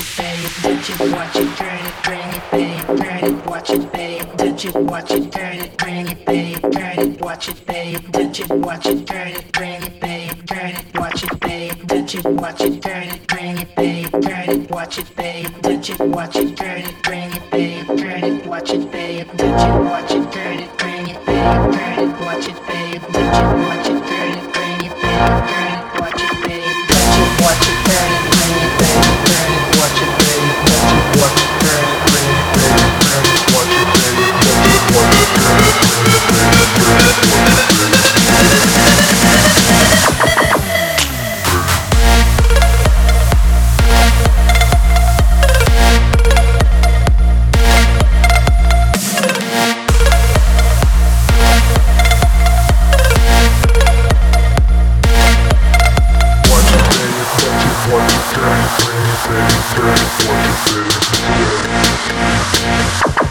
It, it, touch it, watch it, turn it, bring it, babe, turn it, watch it, touch it, watch it, turn it, bring it, babe, turn it, watch it, touch it, watch it, turn it, bring it, babe, turn it, watch it, touch it, watch it, turn it, bring it, babe, turn it, watch it, touch it, watch it, turn it, bring it, babe, turn it, watch it, touch it, watch it, turn it, bring it, babe, turn it, watch it, touch it, watch it, turn it, bring it, babe, turn it, touch it, watch it, turn it, bring it, baby,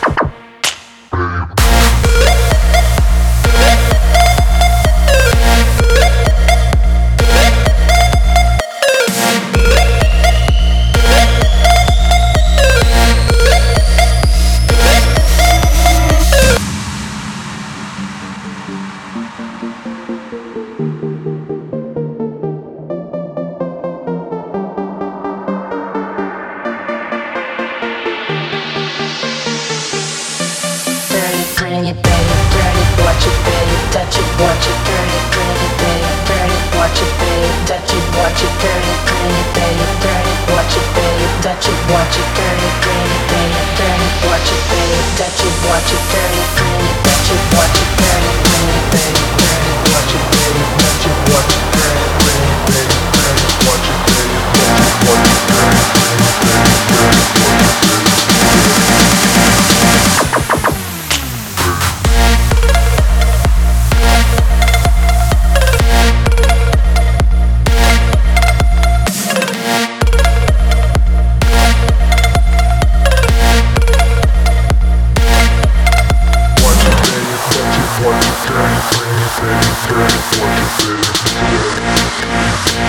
Touch it, watch it, turn it, bring it, babe. Turn it, watch it, babe. Touch it, watch it, turn it, bring it, babe. Turn it, watch it, babe. Touch it, watch it, turn it, bring it, babe. Turn it, watch it, babe. Touch it, watch it, turn it, watch it, baby. Turn